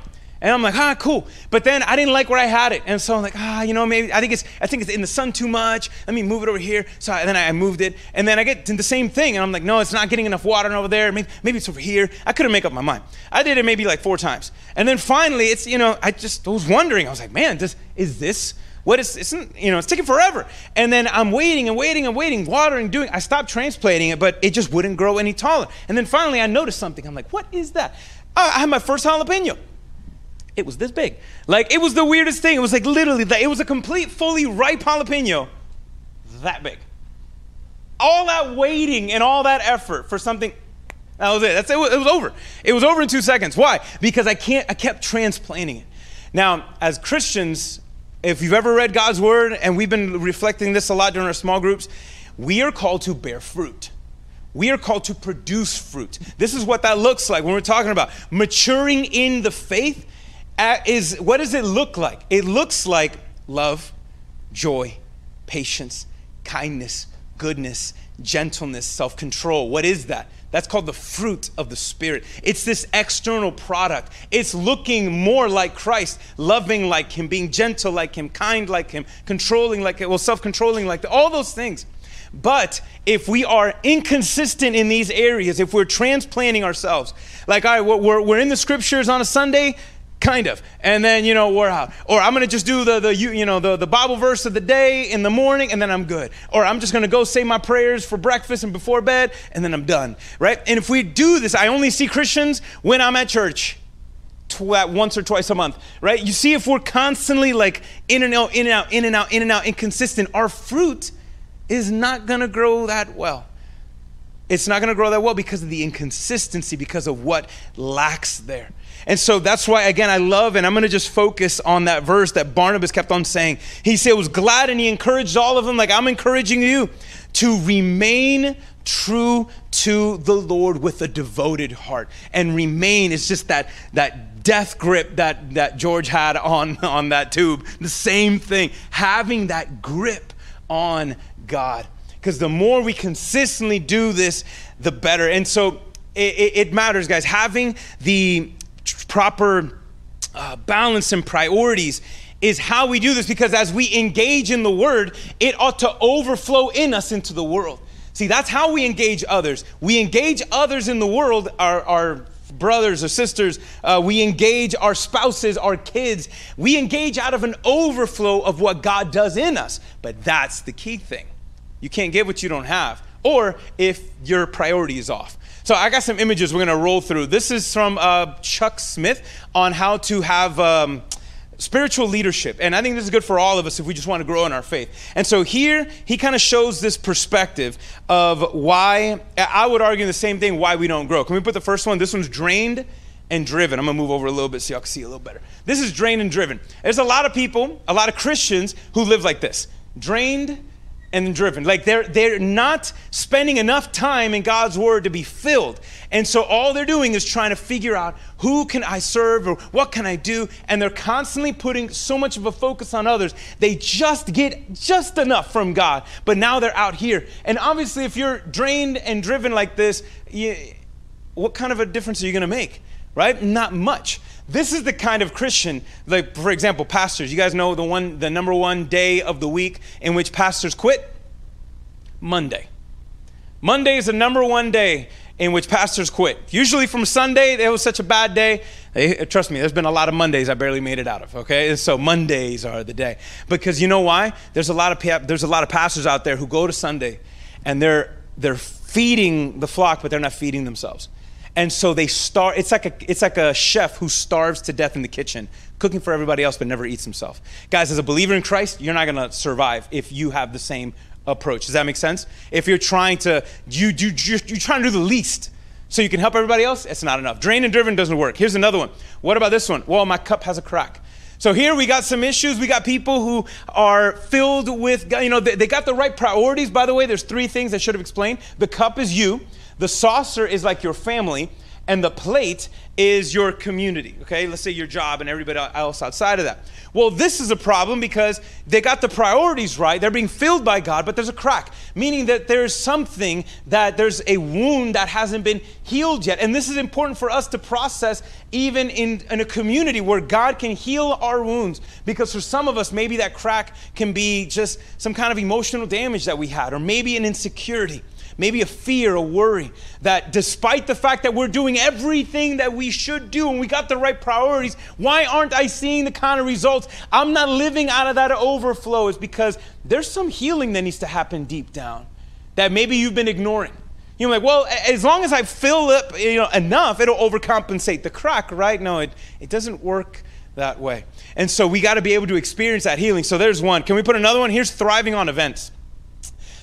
And I'm like, ah, cool. But then I didn't like where I had it. And so I'm like, ah, you know, maybe I think it's I think it's in the sun too much. Let me move it over here. So I, then I moved it. And then I get to the same thing. And I'm like, no, it's not getting enough water over there. Maybe, maybe it's over here. I couldn't make up my mind. I did it maybe like four times. And then finally, it's, you know, I just was wondering. I was like, man, does, is this what is, it's, you know, it's taking forever. And then I'm waiting and waiting and waiting, watering, doing. I stopped transplanting it, but it just wouldn't grow any taller. And then finally I noticed something. I'm like, what is that? I had my first jalapeno it was this big. Like it was the weirdest thing. It was like literally that. It was a complete, fully ripe jalapeno, that big. All that waiting and all that effort for something. That was it. That's it. It was over. It was over in two seconds. Why? Because I can't. I kept transplanting it. Now, as Christians, if you've ever read God's word, and we've been reflecting this a lot during our small groups, we are called to bear fruit. We are called to produce fruit. This is what that looks like when we're talking about maturing in the faith is what does it look like? It looks like love, joy, patience, kindness, goodness, gentleness, self control. What is that? That's called the fruit of the Spirit. It's this external product. It's looking more like Christ, loving like Him, being gentle like Him, kind like Him, controlling like Him, well, self controlling like all those things. But if we are inconsistent in these areas, if we're transplanting ourselves, like, all right, we're, we're in the scriptures on a Sunday, kind of. And then you know we're out. Or i'm gonna just do the, the you, you know the, the bible verse of the day in the morning and then i'm good. Or i'm just gonna go say my prayers for breakfast and before bed and then i'm done. Right? And if we do this i only see christians when i'm at church. Tw- once or twice a month. Right? You see if we're constantly like in and out in and out in and out in and out inconsistent our fruit is not gonna grow that well. It's not going to grow that well because of the inconsistency, because of what lacks there. And so that's why, again, I love, and I'm going to just focus on that verse that Barnabas kept on saying. He said, was glad and he encouraged all of them, like I'm encouraging you to remain true to the Lord with a devoted heart. And remain is just that, that death grip that, that George had on, on that tube. The same thing, having that grip on God. Because the more we consistently do this, the better. And so it, it matters, guys. Having the proper uh, balance and priorities is how we do this because as we engage in the word, it ought to overflow in us into the world. See, that's how we engage others. We engage others in the world, our, our brothers or sisters, uh, we engage our spouses, our kids. We engage out of an overflow of what God does in us. But that's the key thing. You can't give what you don't have, or if your priority is off. So I got some images we're going to roll through. This is from uh, Chuck Smith on how to have um, spiritual leadership. And I think this is good for all of us if we just want to grow in our faith. And so here he kind of shows this perspective of why, I would argue the same thing, why we don't grow. Can we put the first one? This one's drained and driven. I'm gonna move over a little bit so y'all can see a little better. This is drained and driven. There's a lot of people, a lot of Christians who live like this drained and driven. Like they're they're not spending enough time in God's word to be filled. And so all they're doing is trying to figure out who can I serve or what can I do and they're constantly putting so much of a focus on others. They just get just enough from God. But now they're out here. And obviously if you're drained and driven like this, you, what kind of a difference are you going to make? Right? Not much. This is the kind of Christian, like for example, pastors. You guys know the one, the number one day of the week in which pastors quit? Monday. Monday is the number one day in which pastors quit. Usually from Sunday, it was such a bad day. They, trust me, there's been a lot of Mondays I barely made it out of. Okay, so Mondays are the day because you know why? There's a lot of there's a lot of pastors out there who go to Sunday, and they're they're feeding the flock, but they're not feeding themselves. And so they start, it's like, a, it's like a chef who starves to death in the kitchen, cooking for everybody else but never eats himself. Guys, as a believer in Christ, you're not gonna survive if you have the same approach. Does that make sense? If you're trying to, you, you, you're, you're trying to do the least so you can help everybody else, it's not enough. Drain and driven doesn't work. Here's another one. What about this one? Well, my cup has a crack. So here we got some issues. We got people who are filled with, you know, they, they got the right priorities. By the way, there's three things I should have explained. The cup is you. The saucer is like your family, and the plate is your community, okay? Let's say your job and everybody else outside of that. Well, this is a problem because they got the priorities right. They're being filled by God, but there's a crack, meaning that there's something that there's a wound that hasn't been healed yet. And this is important for us to process even in, in a community where God can heal our wounds. Because for some of us, maybe that crack can be just some kind of emotional damage that we had, or maybe an insecurity maybe a fear, a worry that despite the fact that we're doing everything that we should do and we got the right priorities, why aren't I seeing the kind of results? I'm not living out of that overflow. It's because there's some healing that needs to happen deep down that maybe you've been ignoring. You're like, well, as long as I fill up you know, enough, it'll overcompensate the crack, right? No, it, it doesn't work that way. And so we got to be able to experience that healing. So there's one. Can we put another one? Here's thriving on events.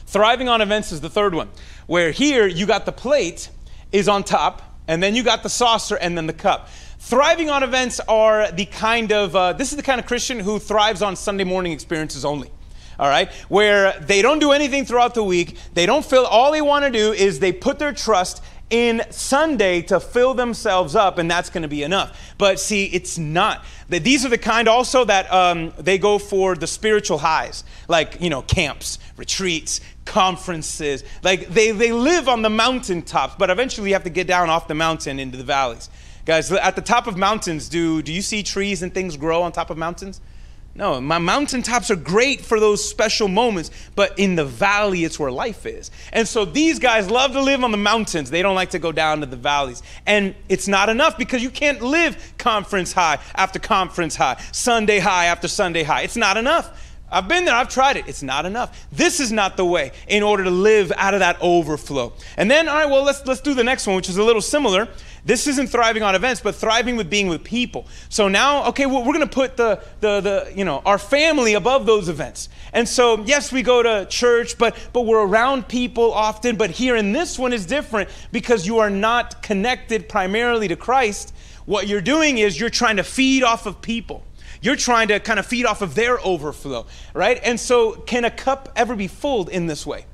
Thriving on events is the third one, where here you got the plate is on top, and then you got the saucer and then the cup. Thriving on events are the kind of, uh, this is the kind of Christian who thrives on Sunday morning experiences only. All right, where they don't do anything throughout the week. They don't feel, all they want to do is they put their trust in Sunday to fill themselves up, and that's going to be enough. But see, it's not. These are the kind also that um, they go for the spiritual highs, like, you know, camps, retreats, conferences. Like, they, they live on the mountaintops, but eventually you have to get down off the mountain into the valleys. Guys, at the top of mountains, do, do you see trees and things grow on top of mountains? No, my mountaintops are great for those special moments, but in the valley, it's where life is. And so these guys love to live on the mountains. They don't like to go down to the valleys. And it's not enough because you can't live conference high after conference high, Sunday high after Sunday high. It's not enough. I've been there, I've tried it. It's not enough. This is not the way in order to live out of that overflow. And then, all right, well, let's, let's do the next one, which is a little similar. This isn't thriving on events, but thriving with being with people. So now, okay, well, we're going to put the, the, the, you know, our family above those events. And so, yes, we go to church, but, but we're around people often. But here in this one is different because you are not connected primarily to Christ. What you're doing is you're trying to feed off of people. You're trying to kind of feed off of their overflow, right? And so, can a cup ever be filled in this way?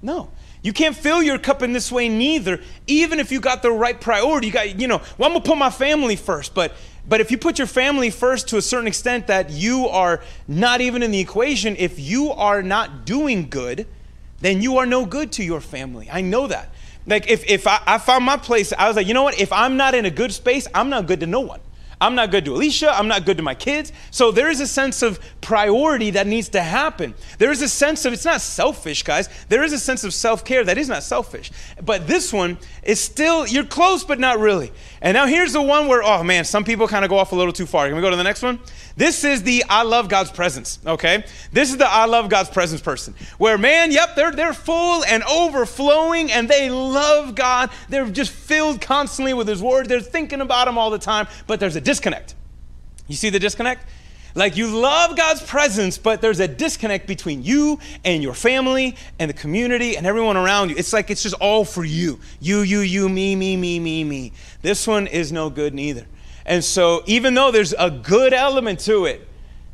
No. You can't fill your cup in this way neither, even if you got the right priority. You got, you know, well, I'm gonna put my family first, but but if you put your family first to a certain extent that you are not even in the equation, if you are not doing good, then you are no good to your family. I know that. Like if, if I, I found my place, I was like, you know what? If I'm not in a good space, I'm not good to no one. I'm not good to Alicia. I'm not good to my kids. So there is a sense of priority that needs to happen. There is a sense of, it's not selfish, guys. There is a sense of self care that is not selfish. But this one is still, you're close, but not really. And now here's the one where, oh man, some people kind of go off a little too far. Can we go to the next one? This is the I love God's presence, okay? This is the I love God's presence person. Where, man, yep, they're, they're full and overflowing and they love God. They're just filled constantly with His Word. They're thinking about Him all the time, but there's a disconnect. You see the disconnect? Like you love God's presence, but there's a disconnect between you and your family and the community and everyone around you. It's like it's just all for you. You, you, you, me, me, me, me, me. This one is no good neither. And so, even though there's a good element to it,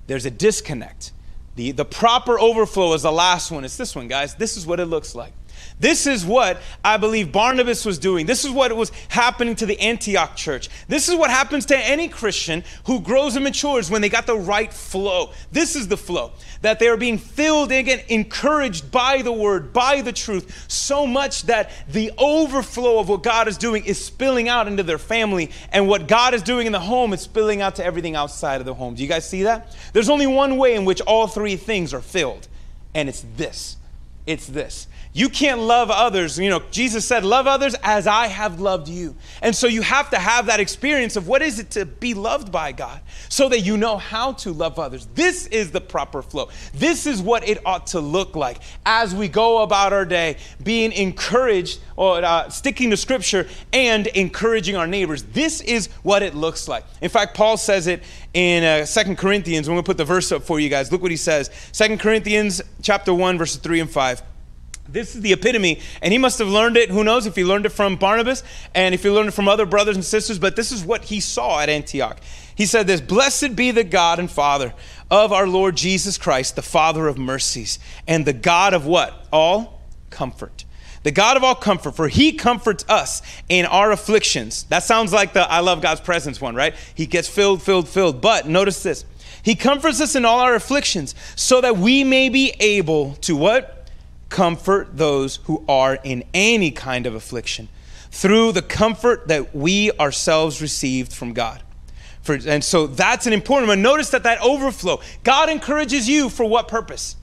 there's a disconnect. The, the proper overflow is the last one. It's this one, guys. This is what it looks like. This is what I believe Barnabas was doing. This is what was happening to the Antioch church. This is what happens to any Christian who grows and matures when they got the right flow. This is the flow that they are being filled again, encouraged by the word, by the truth, so much that the overflow of what God is doing is spilling out into their family, and what God is doing in the home is spilling out to everything outside of the home. Do you guys see that? There's only one way in which all three things are filled, and it's this. It's this you can't love others. You know, Jesus said, Love others as I have loved you. And so you have to have that experience of what is it to be loved by God so that you know how to love others. This is the proper flow. This is what it ought to look like as we go about our day, being encouraged or uh, sticking to scripture and encouraging our neighbors. This is what it looks like. In fact, Paul says it in uh, 2 Corinthians. I'm going to put the verse up for you guys. Look what he says. 2 Corinthians chapter 1, verses 3 and 5. This is the epitome, and he must have learned it. Who knows if he learned it from Barnabas and if he learned it from other brothers and sisters, but this is what he saw at Antioch. He said this Blessed be the God and Father of our Lord Jesus Christ, the Father of mercies, and the God of what? All comfort. The God of all comfort, for he comforts us in our afflictions. That sounds like the I love God's presence one, right? He gets filled, filled, filled. But notice this He comforts us in all our afflictions so that we may be able to what? Comfort those who are in any kind of affliction through the comfort that we ourselves received from God. For, and so that's an important one. Notice that that overflow, God encourages you for what purpose?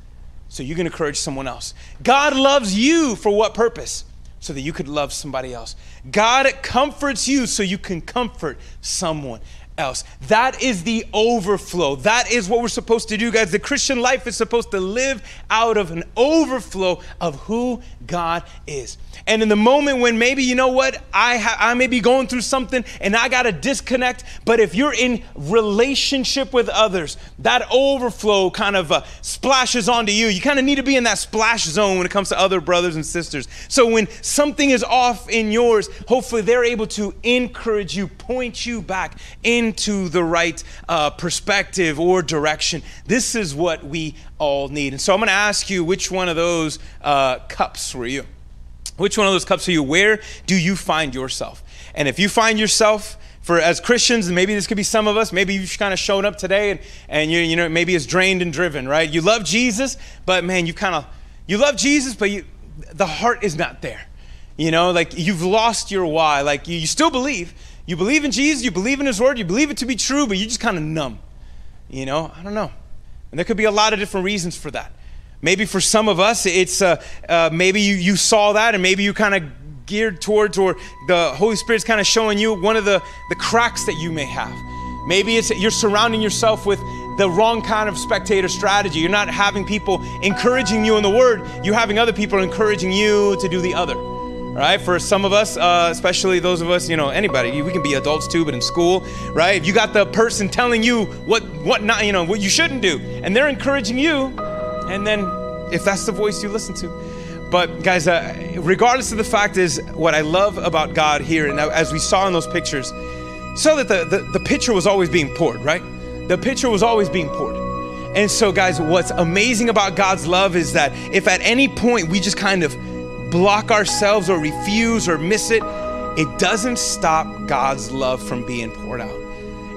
So you can encourage someone else. God loves you for what purpose? So that you could love somebody else. God comforts you so you can comfort someone else. That is the overflow. That is what we're supposed to do, guys. The Christian life is supposed to live out of an overflow of who God is. And in the moment when maybe, you know what, I, ha- I may be going through something and I got to disconnect, but if you're in relationship with others, that overflow kind of uh, splashes onto you. You kind of need to be in that splash zone when it comes to other brothers and sisters. So when something is off in yours, hopefully they're able to encourage you, point you back into the right uh, perspective or direction. This is what we all need. And so I'm going to ask you which one of those uh, cups were you? Which one of those cups are you? Where do you find yourself? And if you find yourself, for as Christians, and maybe this could be some of us, maybe you've kind of shown up today and, and you, you know, maybe it's drained and driven, right? You love Jesus, but man, you kind of, you love Jesus, but you, the heart is not there. You know, like you've lost your why. Like you, you still believe. You believe in Jesus, you believe in His Word, you believe it to be true, but you just kind of numb. You know, I don't know. And there could be a lot of different reasons for that. Maybe for some of us, it's uh, uh, maybe you, you saw that and maybe you kind of geared towards, or the Holy Spirit's kind of showing you one of the, the cracks that you may have. Maybe it's you're surrounding yourself with the wrong kind of spectator strategy. You're not having people encouraging you in the word, you're having other people encouraging you to do the other. Right? For some of us, uh, especially those of us, you know, anybody, we can be adults too, but in school, right? If you got the person telling you what, what not, you know, what you shouldn't do, and they're encouraging you, and then if that's the voice you listen to. But guys, uh, regardless of the fact is, what I love about God here, and as we saw in those pictures, so that the, the, the picture was always being poured, right? The picture was always being poured. And so, guys, what's amazing about God's love is that if at any point we just kind of block ourselves or refuse or miss it, it doesn't stop God's love from being poured out.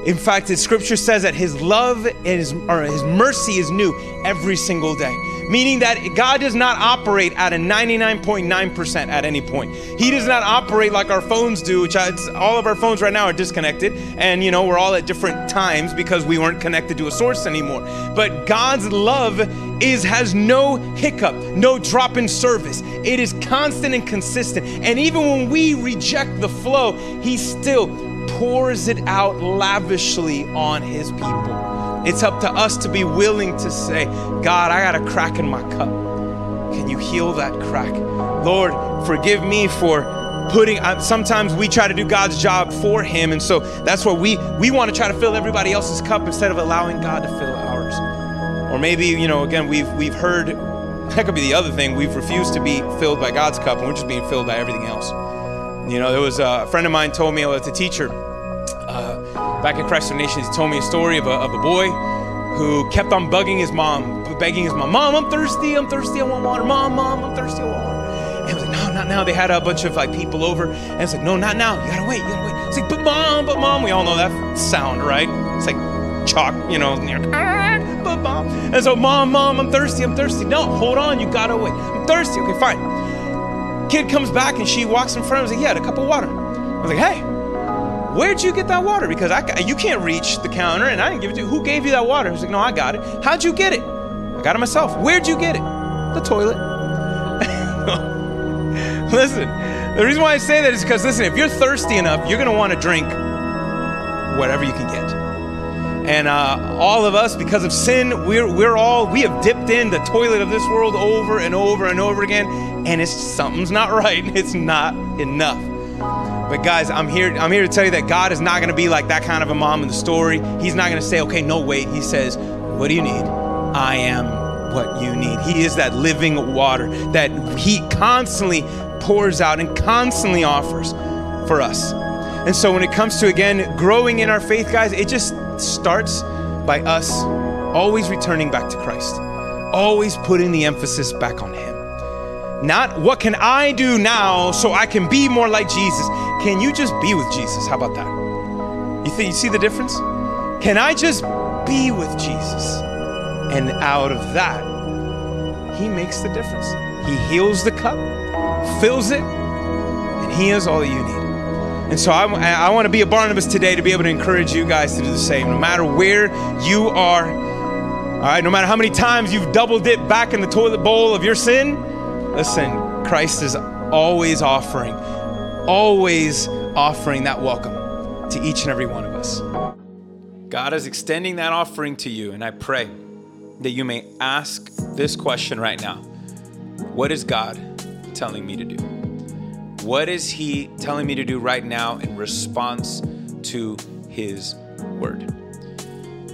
In fact, the scripture says that his love and his, or his mercy is new every single day. Meaning that God does not operate at a 99.9% at any point. He does not operate like our phones do, which all of our phones right now are disconnected. And, you know, we're all at different times because we weren't connected to a source anymore. But God's love is has no hiccup, no drop in service. It is constant and consistent. And even when we reject the flow, He still pours it out lavishly on his people. It's up to us to be willing to say, God, I got a crack in my cup. Can you heal that crack? Lord, forgive me for putting uh, sometimes we try to do God's job for him and so that's where we we want to try to fill everybody else's cup instead of allowing God to fill ours. Or maybe, you know, again we've we've heard [laughs] that could be the other thing. We've refused to be filled by God's cup and we're just being filled by everything else. You know, there was a friend of mine told me, well, it's a teacher uh, back at Christ Nations. He told me a story of a, of a boy who kept on bugging his mom, begging his mom, Mom, I'm thirsty, I'm thirsty, I want water. Mom, Mom, I'm thirsty, I want water. And he was like, No, not now. They had a bunch of like people over, and it's like, No, not now. You gotta wait, you gotta wait. It's like, But mom, but mom. We all know that sound, right? It's like chalk, you know, and ah, but mom. And so, Mom, Mom, I'm thirsty, I'm thirsty. No, hold on, you gotta wait. I'm thirsty. Okay, fine. Kid comes back and she walks in front of him and like, Yeah, a cup of water. I was like, Hey, where'd you get that water? Because I, you can't reach the counter and I didn't give it to you. Who gave you that water? He's like, no, I got it. How'd you get it? I got it myself. Where'd you get it? The toilet. [laughs] listen, the reason why I say that is because, listen, if you're thirsty enough, you're going to want to drink whatever you can get. And uh, all of us, because of sin, we're, we're all, we have dipped in the toilet of this world over and over and over again, and it's something's not [laughs] right. It's not enough. But guys, I'm here. I'm here to tell you that God is not to be like that kind of a mom in the story. He's not to say, "Okay, no, wait." He says, "What do you need? I am what you need." He is that living water that He constantly pours out and constantly offers for us. And so, when it comes to again growing in our faith, guys, it just starts by us always returning back to Christ, always putting the emphasis back on Him. Not what can I do now so I can be more like Jesus. Can you just be with Jesus? How about that? You think you see the difference? Can I just be with Jesus? And out of that, he makes the difference. He heals the cup, fills it, and he is all you need. And so I, I want to be a Barnabas today to be able to encourage you guys to do the same. No matter where you are, all right, no matter how many times you've double dipped back in the toilet bowl of your sin, Listen, Christ is always offering, always offering that welcome to each and every one of us. God is extending that offering to you, and I pray that you may ask this question right now What is God telling me to do? What is He telling me to do right now in response to His word?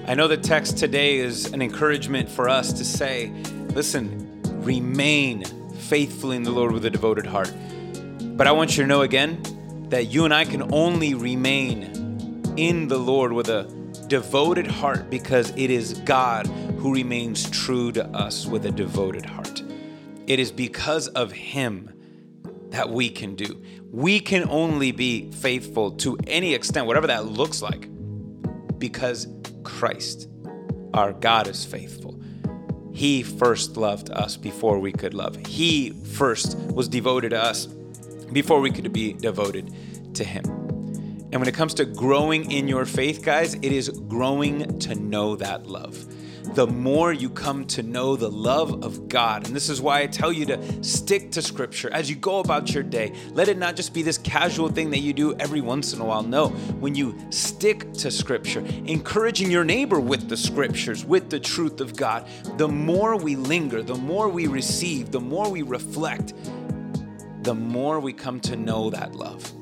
I know the text today is an encouragement for us to say, listen, remain faithfully in the Lord with a devoted heart. But I want you to know again that you and I can only remain in the Lord with a devoted heart because it is God who remains true to us with a devoted heart. It is because of Him that we can do. We can only be faithful to any extent, whatever that looks like, because Christ, our God, is faithful. He first loved us before we could love. He first was devoted to us before we could be devoted to Him. And when it comes to growing in your faith, guys, it is growing to know that love the more you come to know the love of God. And this is why I tell you to stick to Scripture as you go about your day. Let it not just be this casual thing that you do every once in a while. No, when you stick to Scripture, encouraging your neighbor with the Scriptures, with the truth of God, the more we linger, the more we receive, the more we reflect, the more we come to know that love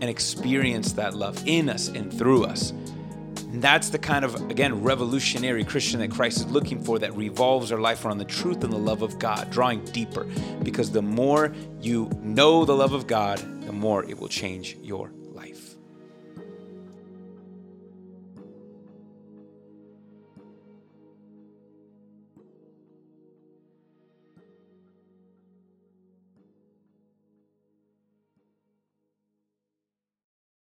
and experience that love in us and through us. And that's the kind of, again, revolutionary Christian that Christ is looking for that revolves our life around the truth and the love of God, drawing deeper. Because the more you know the love of God, the more it will change your